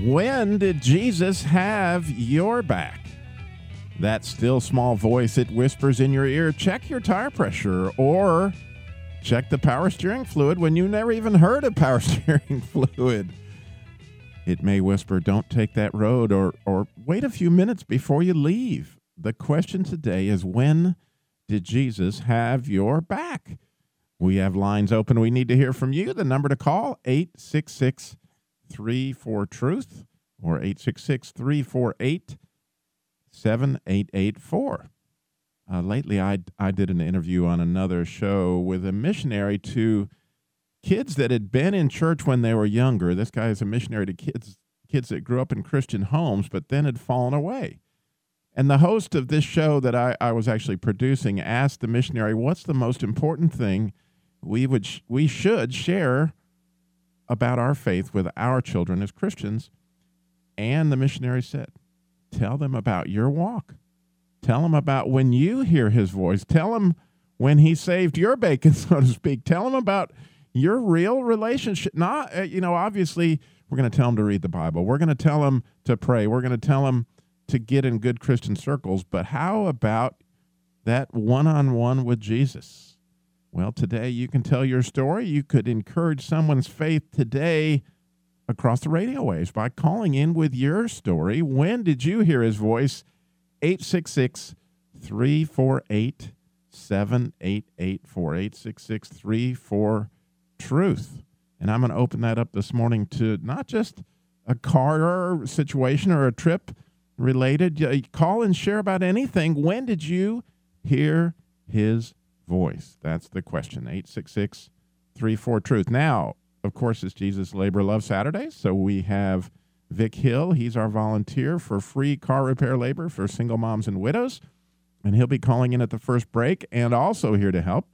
When did Jesus have your back? That still small voice it whispers in your ear, check your tire pressure or check the power steering fluid when you never even heard of power steering fluid. It may whisper, don't take that road or, or wait a few minutes before you leave. The question today is when did Jesus have your back? We have lines open. We need to hear from you. The number to call 866 34 Truth or 866 348 7884. Uh, lately, I, I did an interview on another show with a missionary to kids that had been in church when they were younger. This guy is a missionary to kids kids that grew up in Christian homes, but then had fallen away. And the host of this show that I, I was actually producing asked the missionary, "What's the most important thing we would sh- we should share about our faith with our children as Christians?" And the missionary said, "Tell them about your walk." Tell them about when you hear his voice. Tell them when he saved your bacon, so to speak. Tell them about your real relationship. Not, uh, you know, obviously, we're going to tell them to read the Bible. We're going to tell them to pray. We're going to tell them to get in good Christian circles. But how about that one on one with Jesus? Well, today you can tell your story. You could encourage someone's faith today across the radio waves by calling in with your story. When did you hear his voice? 866 348 7884. 866 34 Truth. And I'm going to open that up this morning to not just a car situation or a trip related. Call and share about anything. When did you hear his voice? That's the question. 866 34 Truth. Now, of course, it's Jesus Labor Love Saturday. So we have Vic Hill. He's our volunteer for free car repair labor for single moms and widows. And he'll be calling in at the first break and also here to help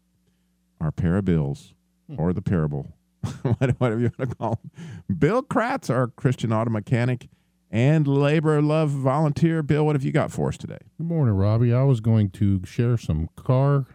our pair of bills hmm. or the parable, whatever you want to call him. Bill Kratz, our Christian auto mechanic and labor love volunteer. Bill, what have you got for us today? Good morning, Robbie. I was going to share some car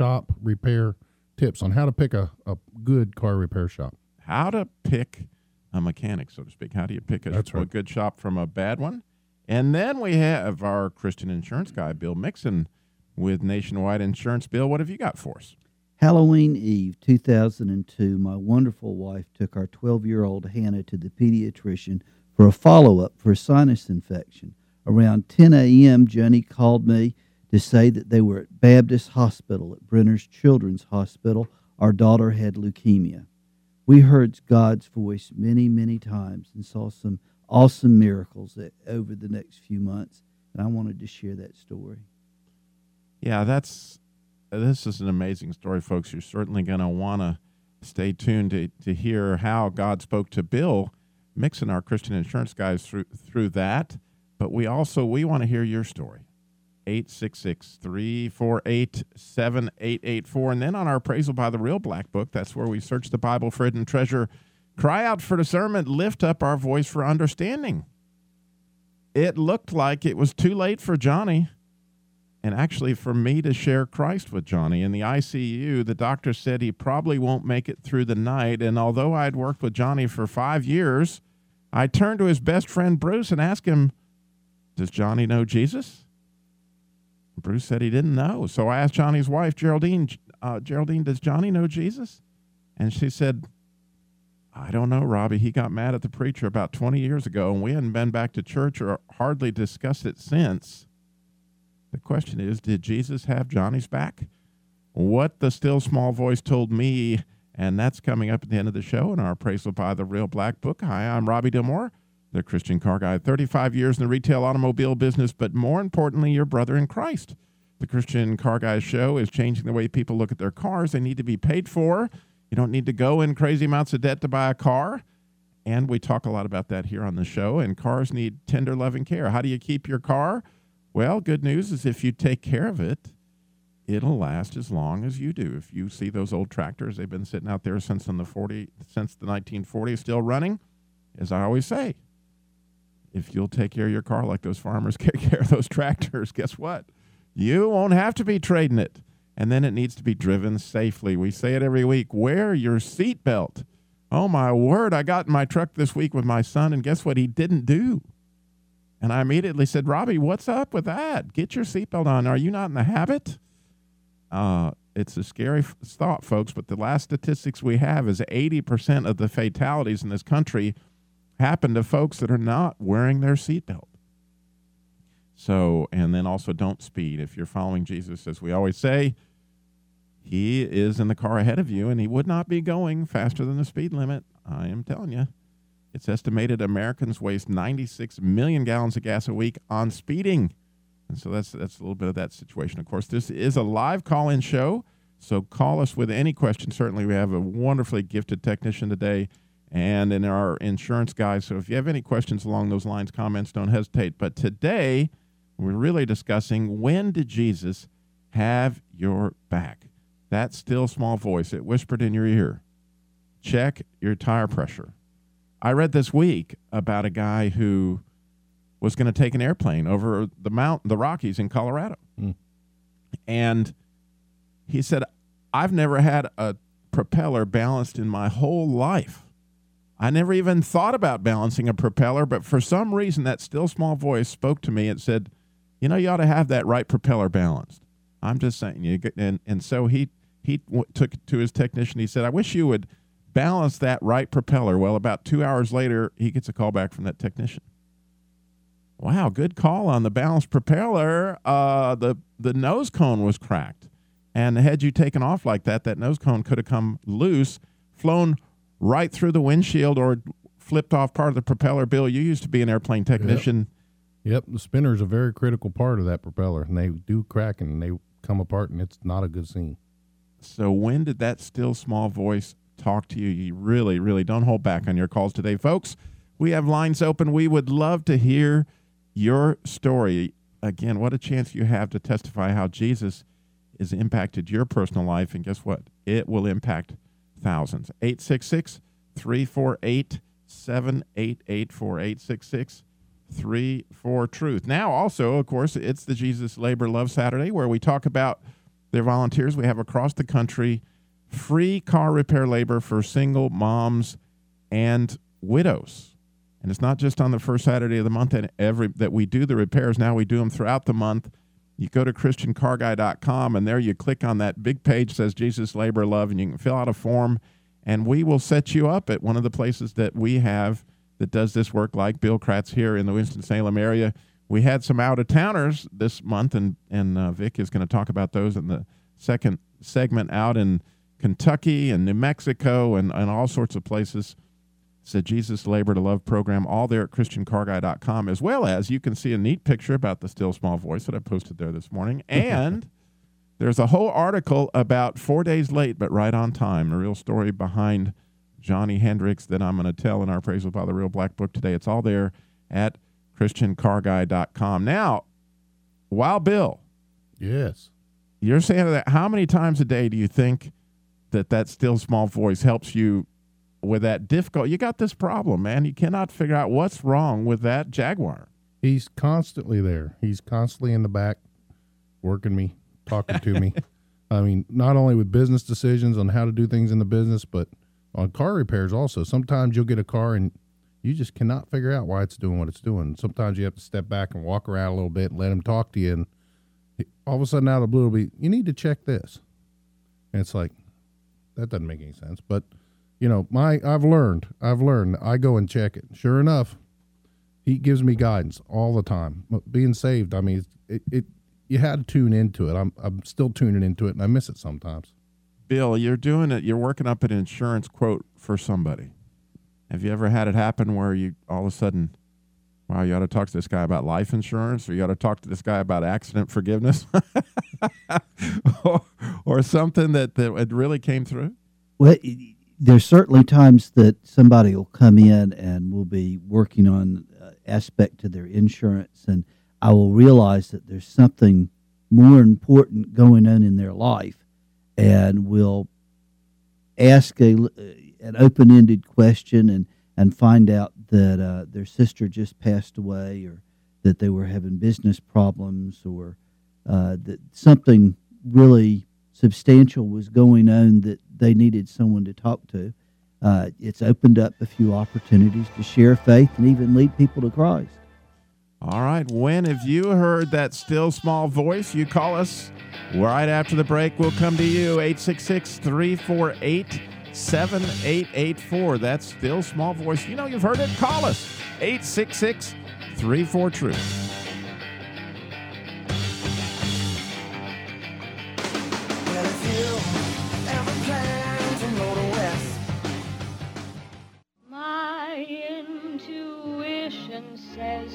shop repair tips on how to pick a, a good car repair shop. How to pick a mechanic, so to speak. How do you pick a, That's right. a good shop from a bad one? And then we have our Christian insurance guy, Bill Mixon, with Nationwide Insurance. Bill, what have you got for us? Halloween Eve 2002, my wonderful wife took our 12 year old Hannah to the pediatrician for a follow up for a sinus infection. Around 10 a.m., Joni called me to say that they were at Baptist Hospital at Brenner's Children's Hospital. Our daughter had leukemia. We heard God's voice many, many times and saw some awesome miracles over the next few months. And I wanted to share that story. Yeah, that's this is an amazing story, folks. You're certainly going to want to stay tuned to, to hear how God spoke to Bill, Mixon our Christian insurance guys through through that. But we also we want to hear your story. 866-348-7884 and then on our appraisal by the real black book that's where we search the bible for hidden treasure cry out for discernment lift up our voice for understanding it looked like it was too late for johnny and actually for me to share Christ with Johnny. In the ICU, the doctor said he probably won't make it through the night. And although I'd worked with Johnny for five years, I turned to his best friend Bruce and asked him, Does Johnny know Jesus? Bruce said he didn't know. So I asked Johnny's wife, Geraldine, uh, Geraldine, does Johnny know Jesus? And she said, I don't know, Robbie. He got mad at the preacher about 20 years ago, and we hadn't been back to church or hardly discussed it since. The question is Did Jesus have Johnny's back? What the still small voice told me, and that's coming up at the end of the show in our appraisal by the Real Black Book. Hi, I'm Robbie Dilmore, the Christian car guy, 35 years in the retail automobile business, but more importantly, your brother in Christ. The Christian Car Guy show is changing the way people look at their cars. They need to be paid for. You don't need to go in crazy amounts of debt to buy a car. And we talk a lot about that here on the show. And cars need tender, loving care. How do you keep your car? Well, good news is if you take care of it, it'll last as long as you do. If you see those old tractors, they've been sitting out there since in the 40 since the 1940s still running. As I always say, if you'll take care of your car like those farmers take care of those tractors, guess what? You won't have to be trading it. And then it needs to be driven safely. We say it every week. Wear your seatbelt. Oh my word, I got in my truck this week with my son, and guess what he didn't do? And I immediately said, Robbie, what's up with that? Get your seatbelt on. Are you not in the habit? Uh, it's a scary f- thought, folks, but the last statistics we have is 80% of the fatalities in this country happen to folks that are not wearing their seatbelt. So, and then also don't speed. If you're following Jesus, as we always say, he is in the car ahead of you and he would not be going faster than the speed limit. I am telling you. It's estimated Americans waste 96 million gallons of gas a week on speeding. And so that's that's a little bit of that situation. Of course, this is a live call-in show, so call us with any question. Certainly, we have a wonderfully gifted technician today, and in our insurance guys. So if you have any questions along those lines, comments, don't hesitate. But today, we're really discussing when did Jesus have your back? That still small voice, it whispered in your ear. Check your tire pressure. I read this week about a guy who was going to take an airplane over the mountain, the Rockies in Colorado. Mm. And he said, I've never had a propeller balanced in my whole life. I never even thought about balancing a propeller, but for some reason, that still small voice spoke to me and said, You know, you ought to have that right propeller balanced. I'm just saying. You and, and so he, he took to his technician. He said, I wish you would balance that right propeller. Well, about two hours later, he gets a call back from that technician. Wow, good call on the balanced propeller. Uh, the the nose cone was cracked, and had you taken off like that, that nose cone could have come loose, flown right through the windshield, or flipped off part of the propeller. Bill, you used to be an airplane technician. Yep, the spinner is a very critical part of that propeller, and they do crack and they come apart, and it's not a good scene. So when did that still small voice talk to you? You really, really don't hold back on your calls today, folks. We have lines open. We would love to hear your story. Again, what a chance you have to testify how Jesus has impacted your personal life. And guess what? It will impact thousands. 866 348 7884. 866 34 Truth. Now, also, of course, it's the Jesus Labor Love Saturday where we talk about their volunteers. We have across the country free car repair labor for single moms and widows. And it's not just on the first Saturday of the month and every that we do the repairs. Now we do them throughout the month. You go to christiancarguy.com and there you click on that big page that says Jesus Labor Love and you can fill out a form and we will set you up at one of the places that we have that does this work like Bill Kratz here in the Winston-Salem area. We had some out of towners this month and and uh, Vic is going to talk about those in the second segment out in Kentucky and New Mexico and, and all sorts of places. It's a Jesus Labor to Love program, all there at ChristianCarGuy.com, as well as you can see a neat picture about the still small voice that I posted there this morning. And there's a whole article about four days late, but right on time, a real story behind Johnny Hendricks that I'm going to tell in our Praise by the Real Black Book today. It's all there at ChristianCarGuy.com. Now, Wild Bill, Yes. you're saying that how many times a day do you think that that still small voice helps you with that difficult? You got this problem, man. You cannot figure out what's wrong with that Jaguar. He's constantly there. He's constantly in the back working me, talking to me. I mean, not only with business decisions on how to do things in the business, but on car repairs also. Sometimes you'll get a car and you just cannot figure out why it's doing what it's doing. Sometimes you have to step back and walk around a little bit and let him talk to you. And all of a sudden, out of the blue, it'll be, you need to check this. And it's like, that doesn't make any sense. But, you know, my I've learned, I've learned. I go and check it. Sure enough, he gives me guidance all the time. Being saved, I mean, it, it you had to tune into it. I'm I'm still tuning into it, and I miss it sometimes. Bill, you're doing it. You're working up an insurance quote for somebody. Have you ever had it happen where you all of a sudden, wow, you ought to talk to this guy about life insurance, or you ought to talk to this guy about accident forgiveness, or, or something that that it really came through? Well, y- there's certainly times that somebody will come in and will be working on uh, aspect to their insurance, and I will realize that there's something more important going on in their life, and will ask a an open-ended question and and find out that uh, their sister just passed away, or that they were having business problems, or uh, that something really substantial was going on that they needed someone to talk to. Uh, it's opened up a few opportunities to share faith and even lead people to Christ. All right. When have you heard that still small voice? You call us right after the break. We'll come to you 866 348 7884. That's still small voice. You know you've heard it. Call us 866 34 Truth.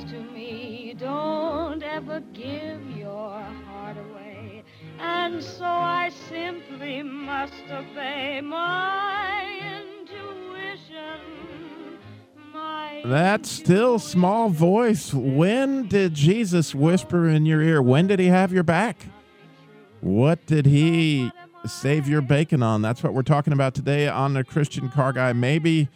To me, Don't ever give your heart away. And so I simply must obey my intuition. My That still small voice. When did Jesus whisper in your ear? When did he have your back? What did he save your bacon on? That's what we're talking about today on the Christian Car Guy. Maybe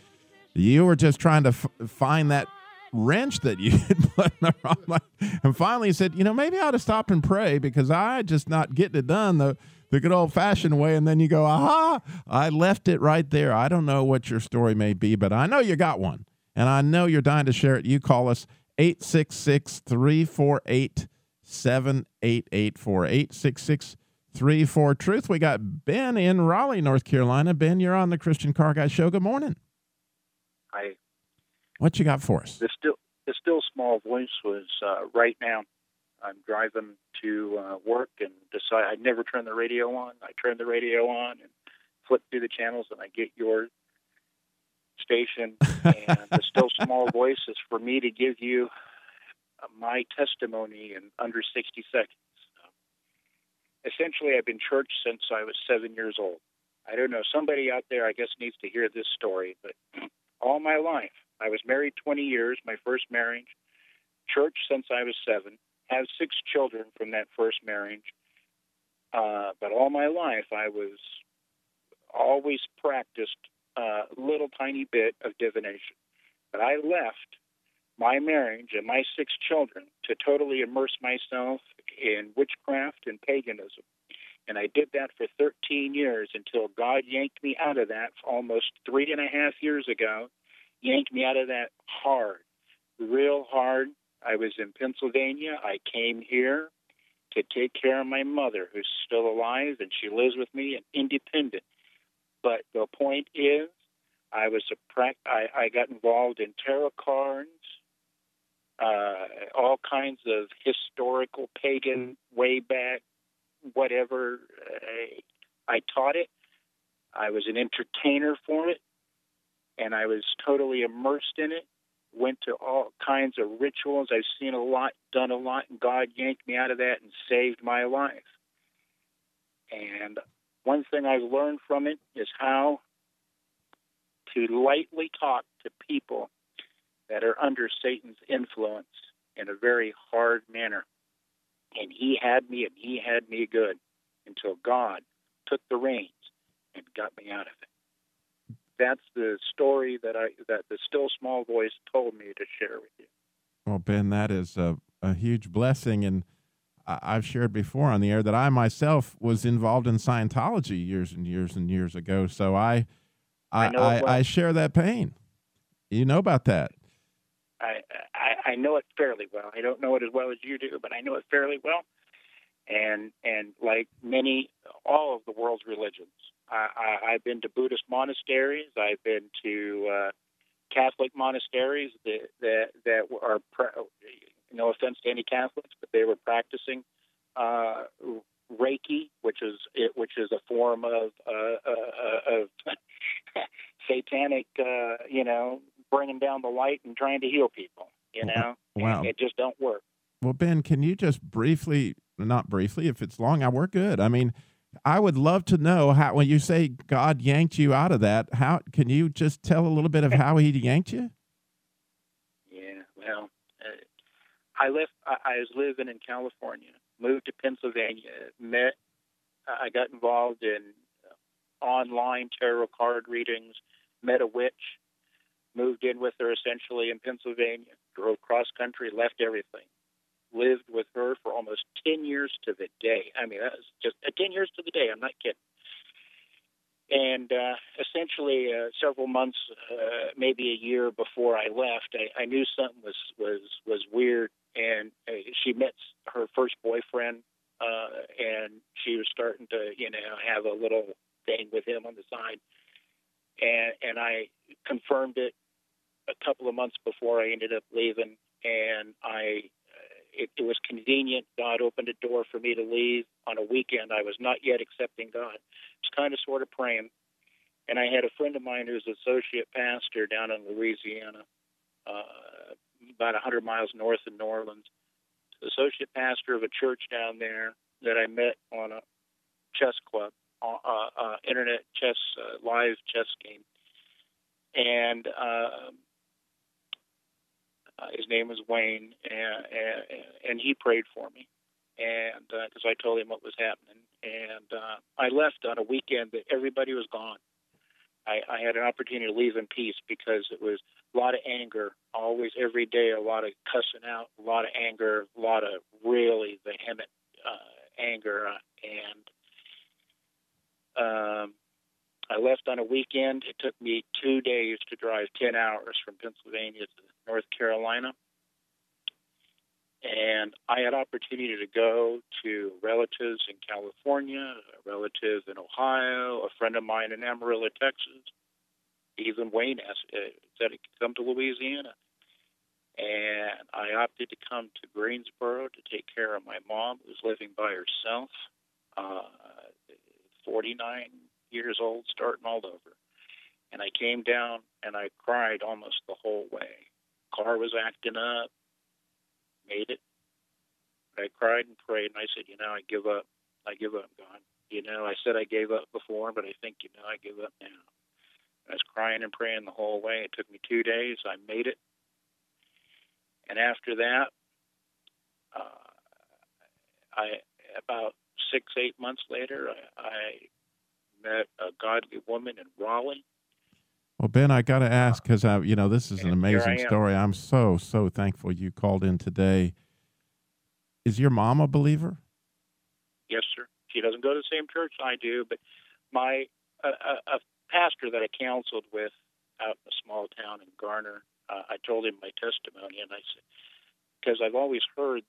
you were just trying to f- find that wrench that you had put in the. And finally he said, you know, maybe I ought to stop and pray because I just not getting it done the, the good old fashioned way. And then you go, aha, I left it right there. I don't know what your story may be, but I know you got one. And I know you're dying to share it. You call us 866 348 7884. 866 34 Truth. We got Ben in Raleigh, North Carolina. Ben, you're on the Christian Car Guy Show. Good morning. Hi. What you got for us? The still the still small voice was uh, right now. I'm driving to uh, work and decide I never turn the radio on. I turn the radio on and flip through the channels, and I get your station. And the still small voice is for me to give you my testimony in under 60 seconds. essentially, I've been church since I was seven years old. I don't know. Somebody out there, I guess, needs to hear this story, but all my life, I was married 20 years, my first marriage, church since I was seven, have six children from that first marriage. Uh, but all my life, I was always practiced a little tiny bit of divination. But I left my marriage and my six children to totally immerse myself in witchcraft and paganism. And I did that for 13 years until God yanked me out of that almost three and a half years ago yanked me out of that hard, real hard. I was in Pennsylvania. I came here to take care of my mother, who's still alive, and she lives with me and independent. But the point is, I was a pra- I, I got involved in tarot cards, uh, all kinds of historical pagan way back, whatever. Uh, I taught it. I was an entertainer for it and I was totally immersed in it. Went to all kinds of rituals. I've seen a lot, done a lot, and God yanked me out of that and saved my life. And one thing I've learned from it is how to lightly talk to people that are under Satan's influence in a very hard manner. And he had me, and he had me good until God took the reins and got me out of it that's the story that I that the still small voice told me to share with you. Well, Ben, that is a, a huge blessing, and I, have shared before on the air that I myself was involved in Scientology years and years and years ago. So I I I, I, well. I share that pain. You know about that. I, I I know it fairly well. I don't know it as well as you do, but I know it fairly well. And and like many all of the world's religions, I, I, have been to Buddhist monasteries. I've been to uh, Catholic monasteries that that, that are no offense to any Catholics, but they were practicing uh, Reiki, which is it, which is a form of uh, uh, of satanic, uh, you know, bringing down the light and trying to heal people. You know, wow, it just don't work. Well, Ben, can you just briefly, not briefly, if it's long, I work good. I mean, I would love to know how when you say God yanked you out of that. How can you just tell a little bit of how He yanked you? Yeah, well, uh, I left. I, I was living in California, moved to Pennsylvania, met. I got involved in online tarot card readings, met a witch, moved in with her essentially in Pennsylvania, drove cross country, left everything, lived with her for almost 10 years to the day. I mean, that was just uh, 10 years to the day. I'm not kidding. And uh, essentially, uh, several months, uh, maybe a year before I left, I, I knew something was was was weird. And uh, she met her first boyfriend, uh, and she was starting to, you know, have a little thing with him on the side. And and I confirmed it a couple of months before I ended up leaving, and I it, it was convenient. God opened a door for me to leave on a weekend. I was not yet accepting God. I was kind of sort of praying. And I had a friend of mine who's associate pastor down in Louisiana, uh, about 100 miles north of New Orleans, associate pastor of a church down there that I met on a chess club, uh, uh, internet chess, uh, live chess game. And uh, uh, his name was Wayne, and, and, and he prayed for me, and because uh, I told him what was happening, and uh, I left on a weekend that everybody was gone. I, I had an opportunity to leave in peace because it was a lot of anger, always every day, a lot of cussing out, a lot of anger, a lot of really vehement uh, anger, uh, and um, I left on a weekend. It took me two days to drive 10 hours from Pennsylvania to North Carolina. And I had opportunity to go to relatives in California, a relative in Ohio, a friend of mine in Amarillo, Texas. Even Wayne asked, uh, said he could come to Louisiana. And I opted to come to Greensboro to take care of my mom, who was living by herself, uh, 49 years old, starting all over. And I came down and I cried almost the whole way. Car was acting up, made it. I cried and prayed, and I said, you know, I give up. I give up, God. You know, I said I gave up before, but I think, you know, I give up now. I was crying and praying the whole way. It took me two days. I made it. And after that, uh, I about six, eight months later, I, I met a godly woman in Raleigh. Well, Ben, I got to ask because I, you know, this is an amazing story. I'm so so thankful you called in today. Is your mom a believer? Yes, sir. She doesn't go to the same church I do, but my a, a pastor that I counseled with out in a small town in Garner, uh, I told him my testimony, and I said, because I've always heard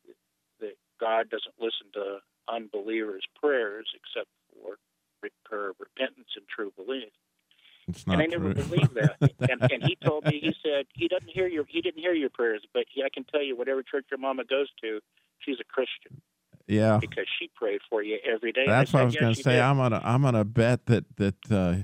that God doesn't listen to unbelievers' prayers except for her repentance and true belief. It's not and I never true. believed that. and, and he told me, he said he doesn't hear your he didn't hear your prayers, but he, I can tell you, whatever church your mama goes to, she's a Christian yeah, because she prayed for you every day. That's what I was said, going to say. did." I'm gonna I'm gonna bet that that uh,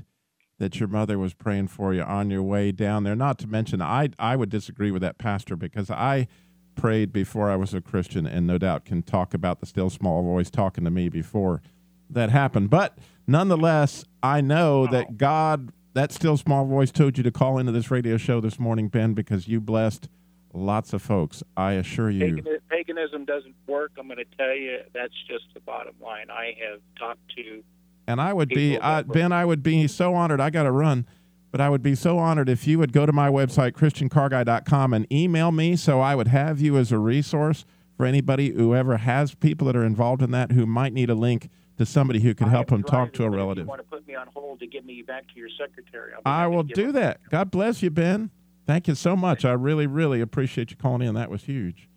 that your mother was praying for you on your way down there. Not to mention, I I would disagree with that pastor because I prayed before I was a Christian, and no doubt can talk about the still small voice talking to me before that happened. But nonetheless, I know that God, that still small voice, told you to call into this radio show this morning, Ben, because you blessed lots of folks. I assure you. Paganism doesn't work. I'm going to tell you that's just the bottom line. I have talked to And I would be, I, Ben, I would be so honored. I got to run, but I would be so honored if you would go to my website, ChristianCarGuy.com, and email me so I would have you as a resource for anybody who ever has people that are involved in that who might need a link to somebody who can help him talk to a driving, but if relative. You want to put me on hold to get me back to your secretary? I'll I will do them- that. God bless you, Ben. Thank you so much. I really, really appreciate you calling in. That was huge.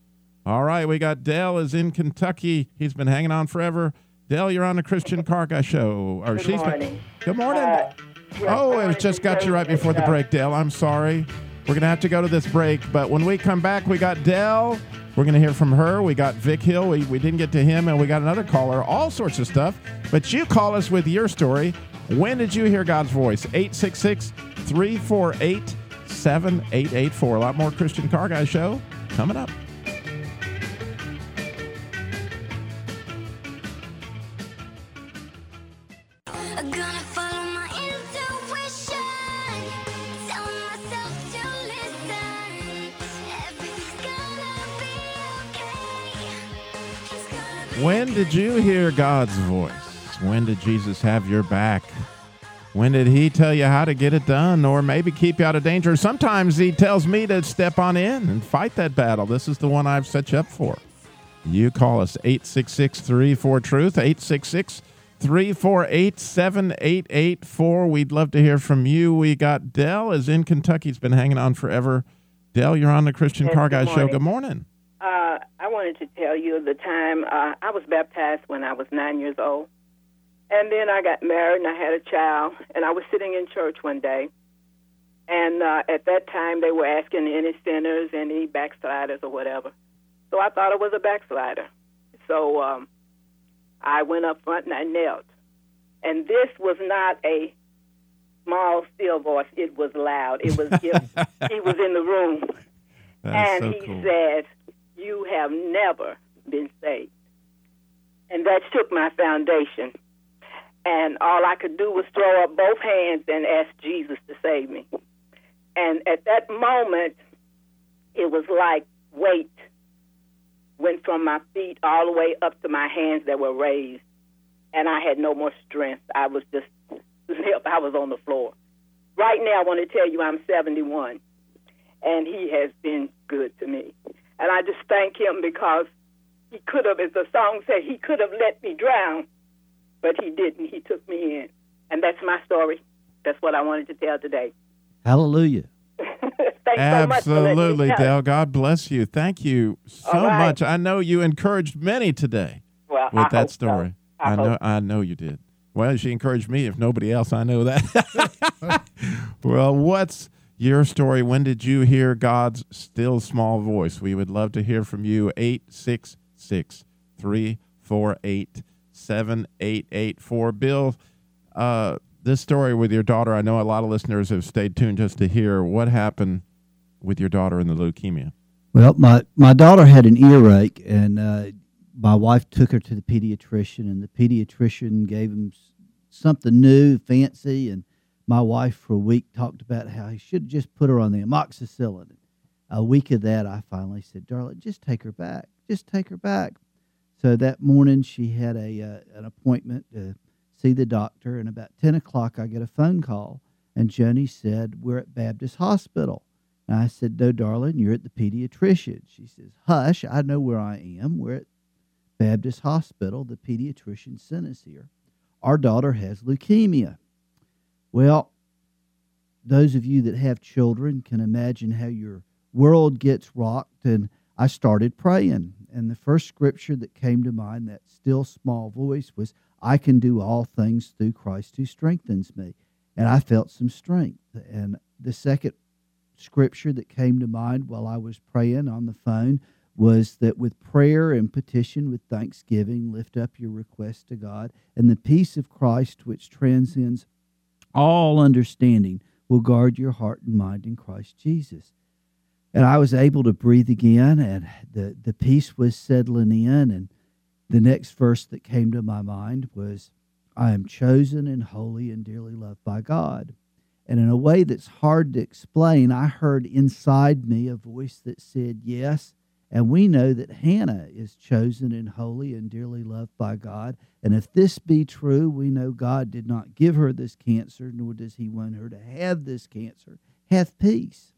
All right, we got Dale is in Kentucky. He's been hanging on forever. Dale, you're on the Christian Car Guy show. Or Good she's been- morning. Good morning. Uh, yes, Oh, I it just got you right before the break, Dale. I'm sorry. We're going to have to go to this break, but when we come back, we got Dell. We're going to hear from her. We got Vic Hill. We, we didn't get to him, and we got another caller, all sorts of stuff. But you call us with your story. When did you hear God's voice? 866 348 7884. A lot more Christian Car Guy show coming up. Did you hear God's voice? When did Jesus have your back? When did he tell you how to get it done or maybe keep you out of danger? Sometimes he tells me to step on in and fight that battle. This is the one I've set you up for. You call us 866 34 Truth, 866 348 7884. We'd love to hear from you. We got Dell is in Kentucky. He's been hanging on forever. Dell, you're on the Christian Yes, Car Guy Show. Good morning. Uh, I wanted to tell you the time uh, I was baptized when I was nine years old. And then I got married and I had a child. And I was sitting in church one day. And uh, at that time, they were asking any sinners, any backsliders, or whatever. So I thought I was a backslider. So um, I went up front and I knelt. And this was not a small, still voice. It was loud. It was he was in the room. And so he cool. said, You have never been saved. And that shook my foundation. And all I could do was throw up both hands and ask Jesus to save me. And at that moment, it was like weight went from my feet all the way up to my hands that were raised. And I had no more strength. I was just, I was on the floor. Right now, I want to tell you I'm 71 and he has been good to me. And I just thank him because he could have, as the song said, he could have let me drown, but he didn't. He took me in. And that's my story. That's what I wanted to tell today. Hallelujah. Thanks so much for letting me Absolutely, tell. Dale. God bless you. Thank you so All right. much. I know you encouraged many today Well, with I that hope so. story. I I know. hope. I know you did. Well, she encouraged me. If nobody else, I know that. well, what's your story? When did you hear God's still small voice? We would love to hear from you. 866 348 7884. Bill, uh, this story with your daughter, I know a lot of listeners have stayed tuned just to hear what happened with your daughter and the leukemia. Well, my, my daughter had an earache, and uh, my wife took her to the pediatrician, and the pediatrician gave him something new, fancy. And my wife, for a week, talked about how he should just put her on the amoxicillin. A week of that, I finally said, "Darling, just take her back. Just take her back." So that morning, she had a uh, an appointment to see the doctor, and about ten o'clock, I get a phone call, and Joni said, "We're at Baptist Hospital." And I said, No, darling, you're at the pediatrician. She says, Hush, I know where I am. We're at Baptist Hospital. The pediatrician sent us here. Our daughter has leukemia. Well, those of you that have children can imagine how your world gets rocked. And I started praying. And the first scripture that came to mind, that still small voice, was, I can do all things through Christ who strengthens me. And I felt some strength. And the second scripture that came to mind while I was praying on the phone was that with prayer and petition with thanksgiving, lift up your request to God, and the peace of Christ, which transcends all understanding, will guard your heart and mind in Christ Jesus. And I was able to breathe again, and the, the peace was settling in. And the next verse that came to my mind was, I am chosen and holy and dearly loved by God. And in a way that's hard to explain, I heard inside me a voice that said, Yes. And we know that Hannah is chosen and holy and dearly loved by God. And if this be true, we know God did not give her this cancer, nor does he want her to have this cancer. Have peace.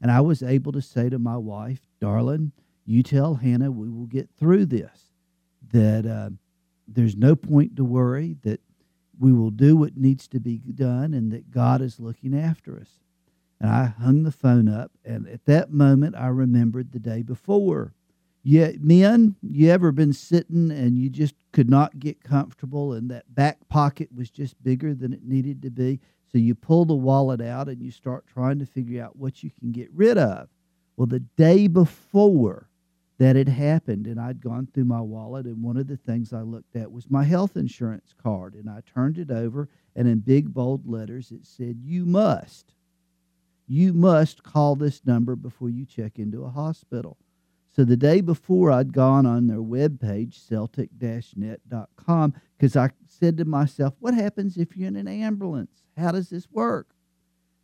And I was able to say to my wife, Darling, you tell Hannah we will get through this, that uh, there's no point to worry, that we will do what needs to be done and that God is looking after us. And I hung the phone up, and at that moment, I remembered the day before. Yeah, men, you ever been sitting and you just could not get comfortable, and that back pocket was just bigger than it needed to be? So you pull the wallet out and you start trying to figure out what you can get rid of. Well, the day before that had happened, and I'd gone through my wallet, and one of the things I looked at was my health insurance card, and I turned it over, and in big bold letters it said, "You must, you must call this number before you check into a hospital." So the day before, I'd gone on their webpage, celtic-net.com, because I said to myself, what happens if you're in an ambulance? How does this work?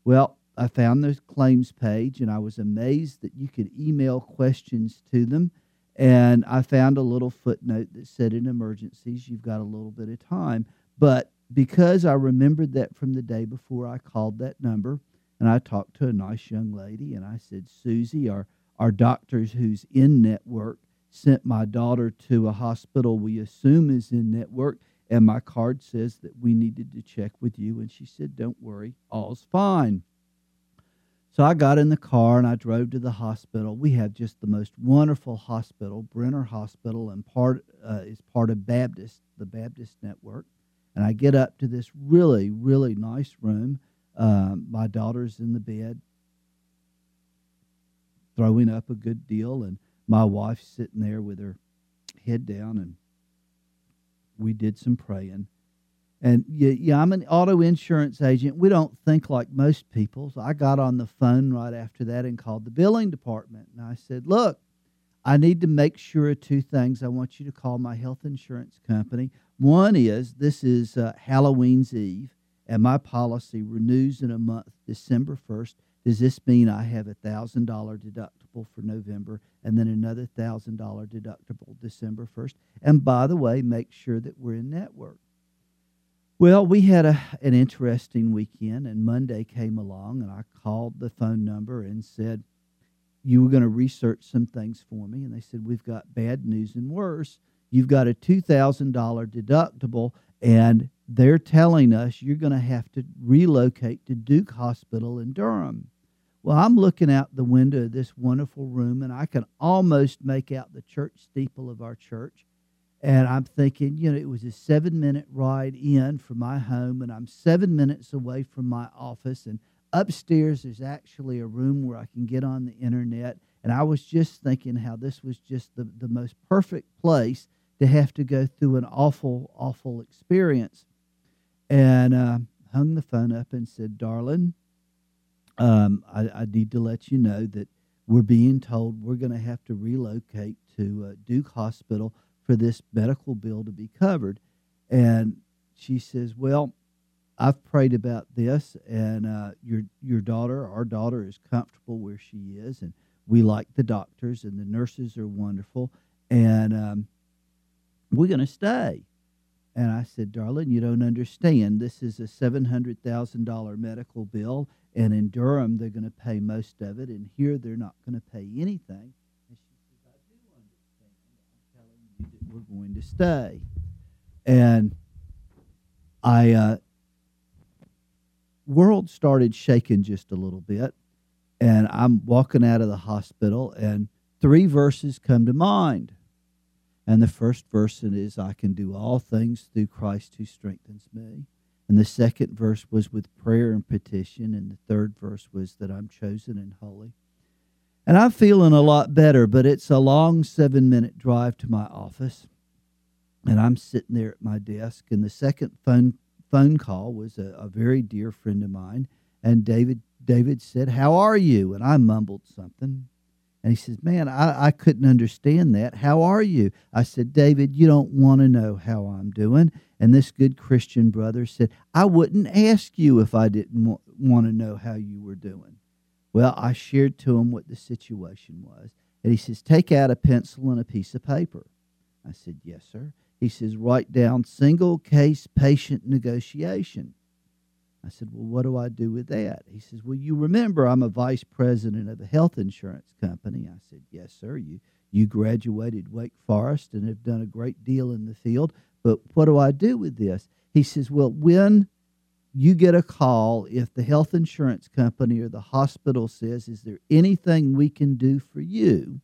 Well, I found the claims page and I was amazed that you could email questions to them. And I found a little footnote that said in emergencies, you've got a little bit of time. But because I remembered that from the day before, I called that number and I talked to a nice young lady and I said, Susie, our, our doctors who's in network sent my daughter to a hospital we assume is in network. And my card says that we needed to check with you. And she said, Don't worry, all's fine. So I got in the car and I drove to the hospital. We have just the most wonderful hospital, Brenner Hospital, and part uh, is part of Baptist, the Baptist network. And I get up to this really, really nice room. Um, my daughter's in the bed, throwing up a good deal, and my wife's sitting there with her head down, and we did some praying. And yeah, yeah, I'm an auto insurance agent. We don't think like most people. So I got on the phone right after that and called the billing department. And I said, Look, I need to make sure of two things. I want you to call my health insurance company. One is this is uh, Halloween's Eve, and my policy renews in a month, December 1st. Does this mean I have a $1,000 deductible for November and then another $1,000 deductible December 1st? And by the way, make sure that we're in network. Well, we had a, an interesting weekend, and Monday came along, and I called the phone number and said, You were going to research some things for me. And they said, We've got bad news and worse. You've got a $2,000 deductible, and they're telling us you're going to have to relocate to Duke Hospital in Durham. Well, I'm looking out the window of this wonderful room, and I can almost make out the church steeple of our church. And I'm thinking, you know, it was a seven minute ride in from my home, and I'm seven minutes away from my office. And upstairs, there's actually a room where I can get on the internet. And I was just thinking how this was just the, the most perfect place to have to go through an awful, awful experience. And uh, hung the phone up and said, Darling, um, I, I need to let you know that we're being told we're going to have to relocate to uh, Duke Hospital for this medical bill to be covered. And she says, Well, I've prayed about this, and uh, your your daughter, our daughter, is comfortable where she is, and we like the doctors, and the nurses are wonderful, and um, we're going to stay. And I said, Darling, you don't understand. This is a $700,000 medical bill, and in Durham, they're going to pay most of it, and here, they're not going to pay anything. And she says, I do understand. I'm telling you that we're going to stay. And I, uh, world started shaking just a little bit, and I'm walking out of the hospital, and three verses come to mind. And the first verse is, I can do all things through Christ who strengthens me. And the second verse was with prayer and petition. And the third verse was that I'm chosen and holy. And I'm feeling a lot better, but it's a long seven minute drive to my office. And I'm sitting there at my desk. And the second phone, phone call was a, a very dear friend of mine. And David, David said, How are you? And I mumbled something. And he says, Man, I, I couldn't understand that. How are you? I said, David, you don't want to know how I'm doing. And this good Christian brother said, I wouldn't ask you if I didn't wa- want to know how you were doing. Well, I shared to him what the situation was. And he says, Take out a pencil and a piece of paper. I said, Yes, sir. He says, Write down single case patient negotiation. I said, Well, what do I do with that? He says, Well, you remember I'm a vice president of a health insurance company. I said, Yes, sir. You you graduated Wake Forest and have done a great deal in the field. But what do I do with this? He says, Well, when you get a call, if the health insurance company or the hospital says, Is there anything we can do for you?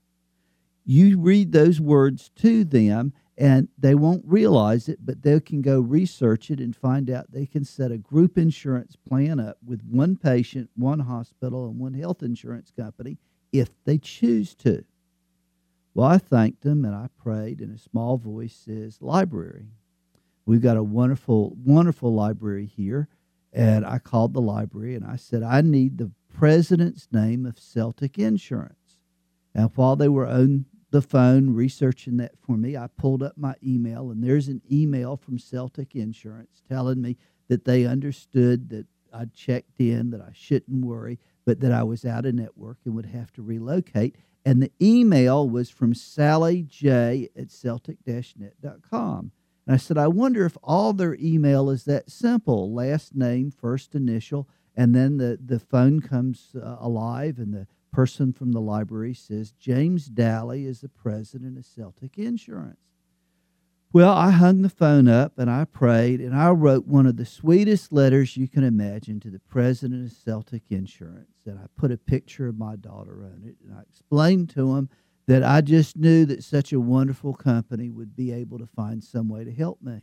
You read those words to them and they won't realize it, but they can go research it and find out they can set a group insurance plan up with one patient, one hospital, and one health insurance company if they choose to. Well, I thanked them and I prayed, and a small voice says, Library. We've got a wonderful, wonderful library here. And I called the library and I said, I need the president's name of Celtic Insurance. And while they were on the phone researching that for me. I pulled up my email, and there's an email from Celtic Insurance telling me that they understood that I'd checked in, that I shouldn't worry, but that I was out of network and would have to relocate. And the email was from Sally J at Celtic-net.com. And I said, I wonder if all their email is that simple last name, first initial, and then the, the phone comes uh, alive, and the person from the library says, James Daly is the president of Celtic Insurance. Well, I hung the phone up and I prayed, and I wrote one of the sweetest letters you can imagine to the president of Celtic Insurance. And I put a picture of my daughter on it, and I explained to him that I just knew that such a wonderful company would be able to find some way to help me.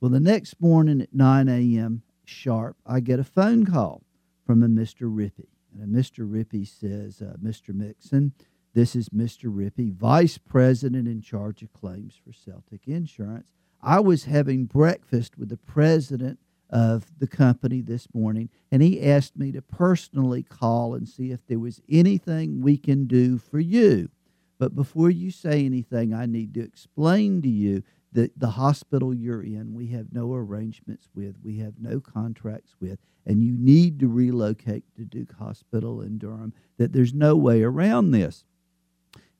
Well, the next morning at 9 a.m. sharp, I get a phone call from a Mr. Rippey. And Mr. Rippey says, uh, Mr. Mixon, this is Mr. Rippey, Vice President in charge of claims for Celtic Insurance. I was having breakfast with the president of the company this morning, and he asked me to personally call and see if there was anything we can do for you. But before you say anything, I need to explain to you that the hospital you're in, we have no arrangements with, we have no contracts with, and you need to relocate to Duke Hospital in Durham, that there's no way around this.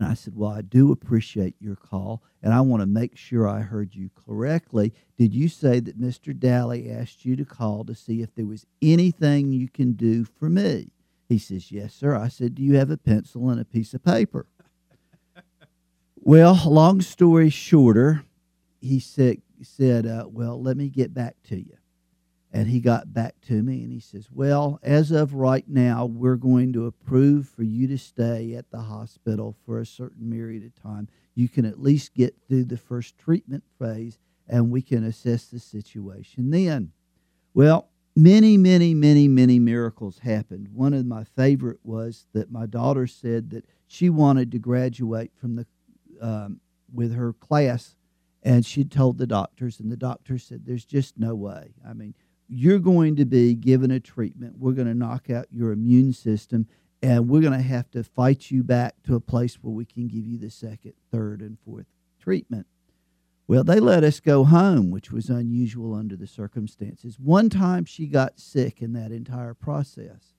And I said, Well, I do appreciate your call, and I want to make sure I heard you correctly. Did you say that Mr. Daly asked you to call to see if there was anything you can do for me? He says, Yes, sir. I said, Do you have a pencil and a piece of paper? well, long story shorter, he said, said uh, Well, let me get back to you. And he got back to me and he says, Well, as of right now, we're going to approve for you to stay at the hospital for a certain period of time. You can at least get through the first treatment phase and we can assess the situation then. Well, many, many, many, many miracles happened. One of my favorite was that my daughter said that she wanted to graduate from the um, with her class, and she told the doctors, and the doctors said, "There's just no way. I mean, you're going to be given a treatment. We're going to knock out your immune system, and we're going to have to fight you back to a place where we can give you the second, third, and fourth treatment." Well, they let us go home, which was unusual under the circumstances. One time she got sick in that entire process.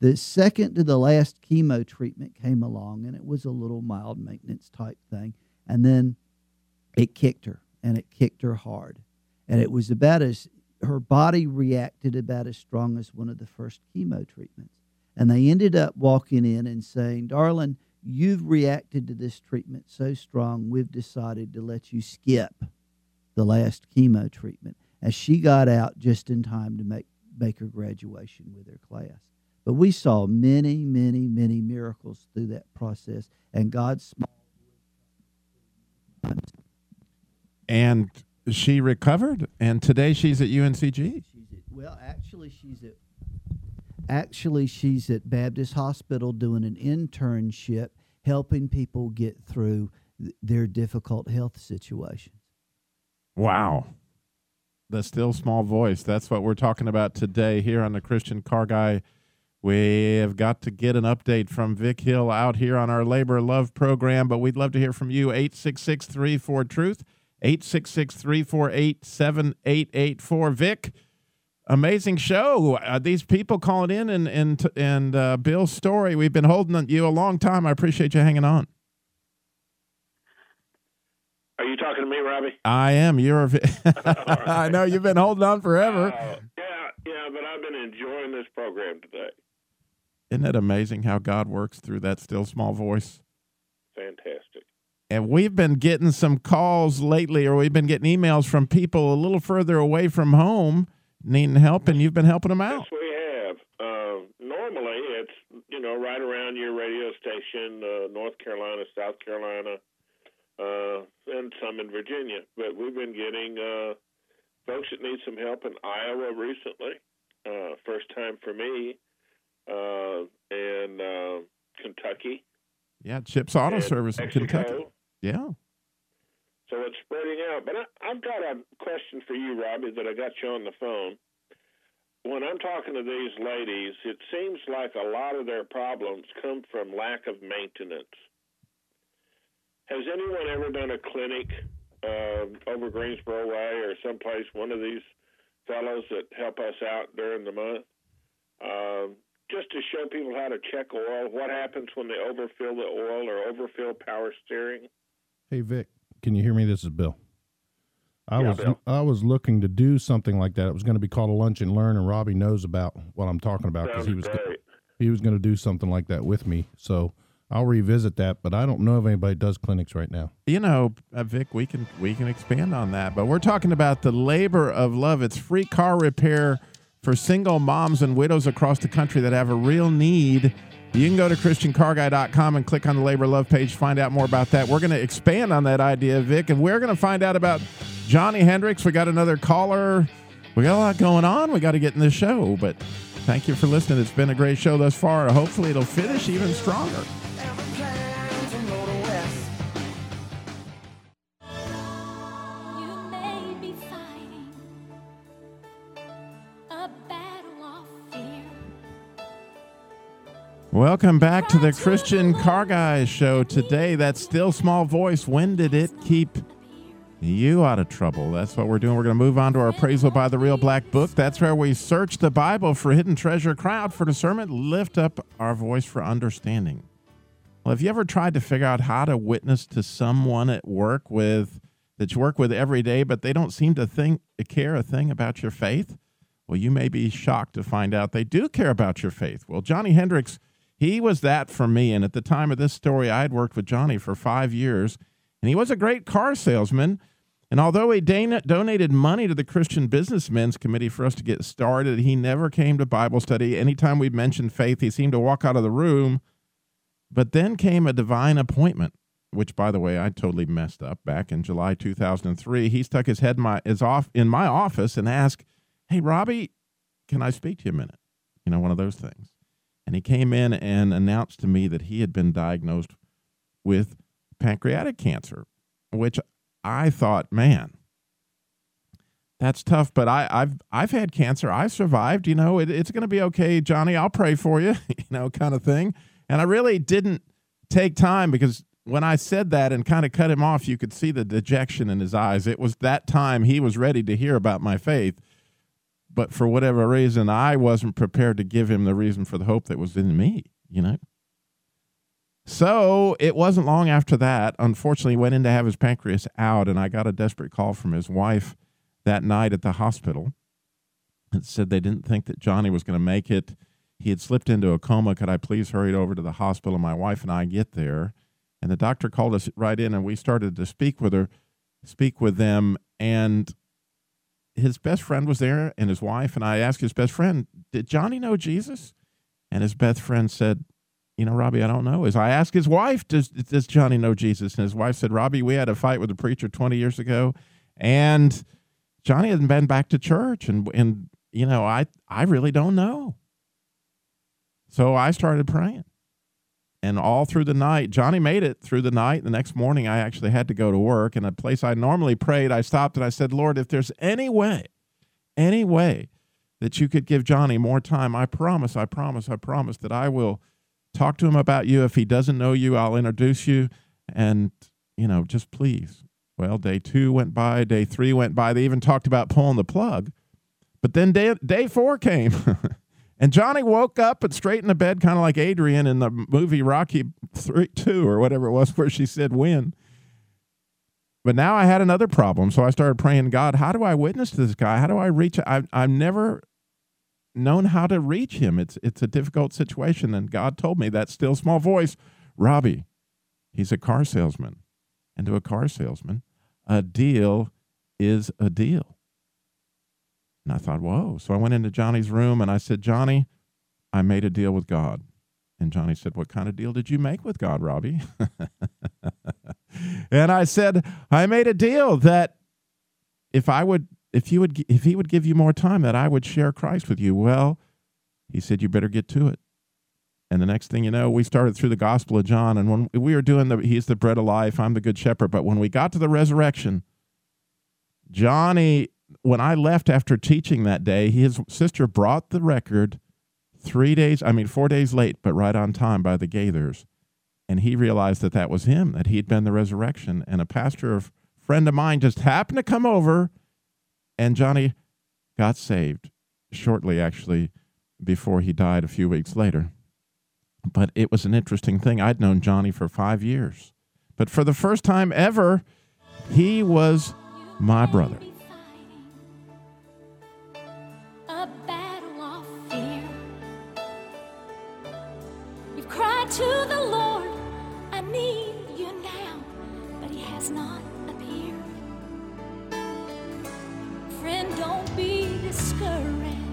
The second to the last chemo treatment came along, and it was a little mild maintenance type thing. And then it kicked her, and it kicked her hard. And it was about as her body reacted about as strong as one of the first chemo treatments. And they ended up walking in and saying, Darling, you've reacted to this treatment so strong, we've decided to let you skip the last chemo treatment. As she got out just in time to make, make her graduation with her class. But we saw many, many, many miracles through that process, and God's small. And she recovered, and today she's at UNCG. She's at, well, actually, she's at actually she's at Baptist Hospital doing an internship, helping people get through th- their difficult health situations. Wow. The still small voice. That's what we're talking about today here on the Christian Car Guy. We have got to get an update from Vic Hill out here on our Labor Love program, but we'd love to hear from you. 866 34 Truth, 866 348 7884. Vic, amazing show. Uh, these people calling in and, and, and uh, Bill's story, we've been holding you a long time. I appreciate you hanging on. Are you talking to me, Robbie? I am. You're. A, I know you've been holding on forever. Uh, yeah, yeah, but I've been enjoying this program today. Isn't it amazing how God works through that still small voice? Fantastic. And we've been getting some calls lately, or we've been getting emails from people a little further away from home needing help, and you've been helping them out. Yes, we have. Uh, normally, it's you know right around your radio station, uh, North Carolina, South Carolina, uh, and some in Virginia. But we've been getting uh, folks that need some help in Iowa recently. Uh, first time for me, uh, and uh, Kentucky. Yeah, Chips Auto and Service in Mexico. Kentucky. Yeah. So it's spreading out. But I, I've got a question for you, Robbie, that I got you on the phone. When I'm talking to these ladies, it seems like a lot of their problems come from lack of maintenance. Has anyone ever done a clinic uh, over Greensboro Way or someplace? One of these fellows that help us out during the month, um, just to show people how to check oil. What happens when they overfill the oil or overfill power steering? Hey Vic, can you hear me? This is Bill. I Yeah, was Bill. I was looking to do something like that. It was going to be called a lunch and learn, and Robbie knows about what I'm talking about because he was great. he was going to do something like that with me. So I'll revisit that, but I don't know if anybody does clinics right now. you know, uh, Vic, we can we can expand on that, but we're talking about the labor of love. It's free car repair for single moms and widows across the country that have a real need. You can go to christiancarguy.com and click on the labor love page, find out more about that. We're going to expand on that idea, Vic, and we're going to find out about Johnny Hendricks. We got another caller. We got a lot going on. We got to get in the show, but thank you for listening. It's been a great show thus far. Hopefully, it'll finish even stronger. Welcome back to the Christian Car Guys show. Today, that still small voice, when did it keep you out of trouble? That's what we're doing. We're going to move on to our appraisal by the Real Black Book. That's where we search the Bible for hidden treasure, cry out for discernment, lift up our voice for understanding. Well, have you ever tried to figure out how to witness to someone at work with that you work with every day, but they don't seem to think care a thing about your faith? Well, you may be shocked to find out they do care about your faith. Well, Johnny Hendricks, he was that for me. And at the time of this story, I had worked with Johnny for five years, and he was a great car salesman. And although he donated money to the Christian Businessmen's Committee for us to get started, he never came to Bible study. Anytime we mentioned faith, he seemed to walk out of the room. But then came a divine appointment, which, by the way, I totally messed up back in July 2003. He stuck his head my, is off in my office and asked, Hey, Robbie, can I speak to you a minute? You know, one of those things. And he came in and announced to me that he had been diagnosed with pancreatic cancer, which I thought, man, that's tough. But I, I've I've had cancer. I've survived. You know, it, it's going to be okay, Johnny. I'll pray for you. You know, kind of thing. And I really didn't take time because when I said that and kind of cut him off, you could see the dejection in his eyes. It was that time he was ready to hear about my faith. But for whatever reason, I wasn't prepared to give him the reason for the hope that was in me, you know? So it wasn't long after that. Unfortunately, went in to have his pancreas out, and I got a desperate call from his wife that night at the hospital. and said they didn't think that Johnny was going to make it. He had slipped into a coma. Could I please hurry over to the hospital? And my wife and I get there, and the doctor called us right in, and we started to speak with her, speak with them, and his best friend was there, and his wife. And I asked his best friend, "Did Johnny know Jesus?" And his best friend said, you know, Robbie, I don't know. As I asked his wife, does does Johnny know Jesus? And his wife said, Robbie, we had a fight with a preacher 20 years ago, and Johnny hadn't been back to church, and and you know, I I really don't know. So I started praying, and all through the night, Johnny made it through the night. The next morning, I actually had to go to work, and a place I normally prayed, I stopped and I said, Lord, if there's any way, any way that you could give Johnny more time, I promise, I promise, I promise that I will talk to him about you. If he doesn't know you, I'll introduce you. And, you know, just please. Well, day two went by, day three went by. They even talked about pulling the plug. But then day, day four came. and Johnny woke up and straightened the bed, kind of like Adrian in the movie Rocky 3, 2 or whatever it was, where she said, win. But now I had another problem. So I started praying, God, how do I witness to this guy? How do I reach? I, I've never known how to reach him. It's it's a difficult situation, and God told me that still small voice, Robbie, he's a car salesman, and to a car salesman, a deal is a deal. And I thought, whoa! So I went into Johnny's room and I said, Johnny, I made a deal with God. And Johnny said, What kind of deal did you make with God, Robbie? and I said, I made a deal that if I would if you would if he would give you more time that I would share Christ with you. Well, he said you better get to it. And the next thing you know, we started through the Gospel of John, and when we were doing the He's the bread of life, I'm the good shepherd. But when we got to the resurrection, Johnny, when I left after teaching that day, his sister brought the record three days, I mean four days late, but right on time by the Gaithers. and he realized that that was him, that he'd been the resurrection. And a pastor, a friend of mine, just happened to come over, and Johnny got saved shortly, actually, before he died a few weeks later. But it was an interesting thing. I'd known Johnny for five years. But for the first time ever, he was my brother. To the Lord, I need you now, but He has not appeared. Friend, don't be discouraged,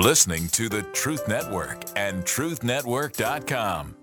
Listening to the Truth Network and TruthNetwork.com.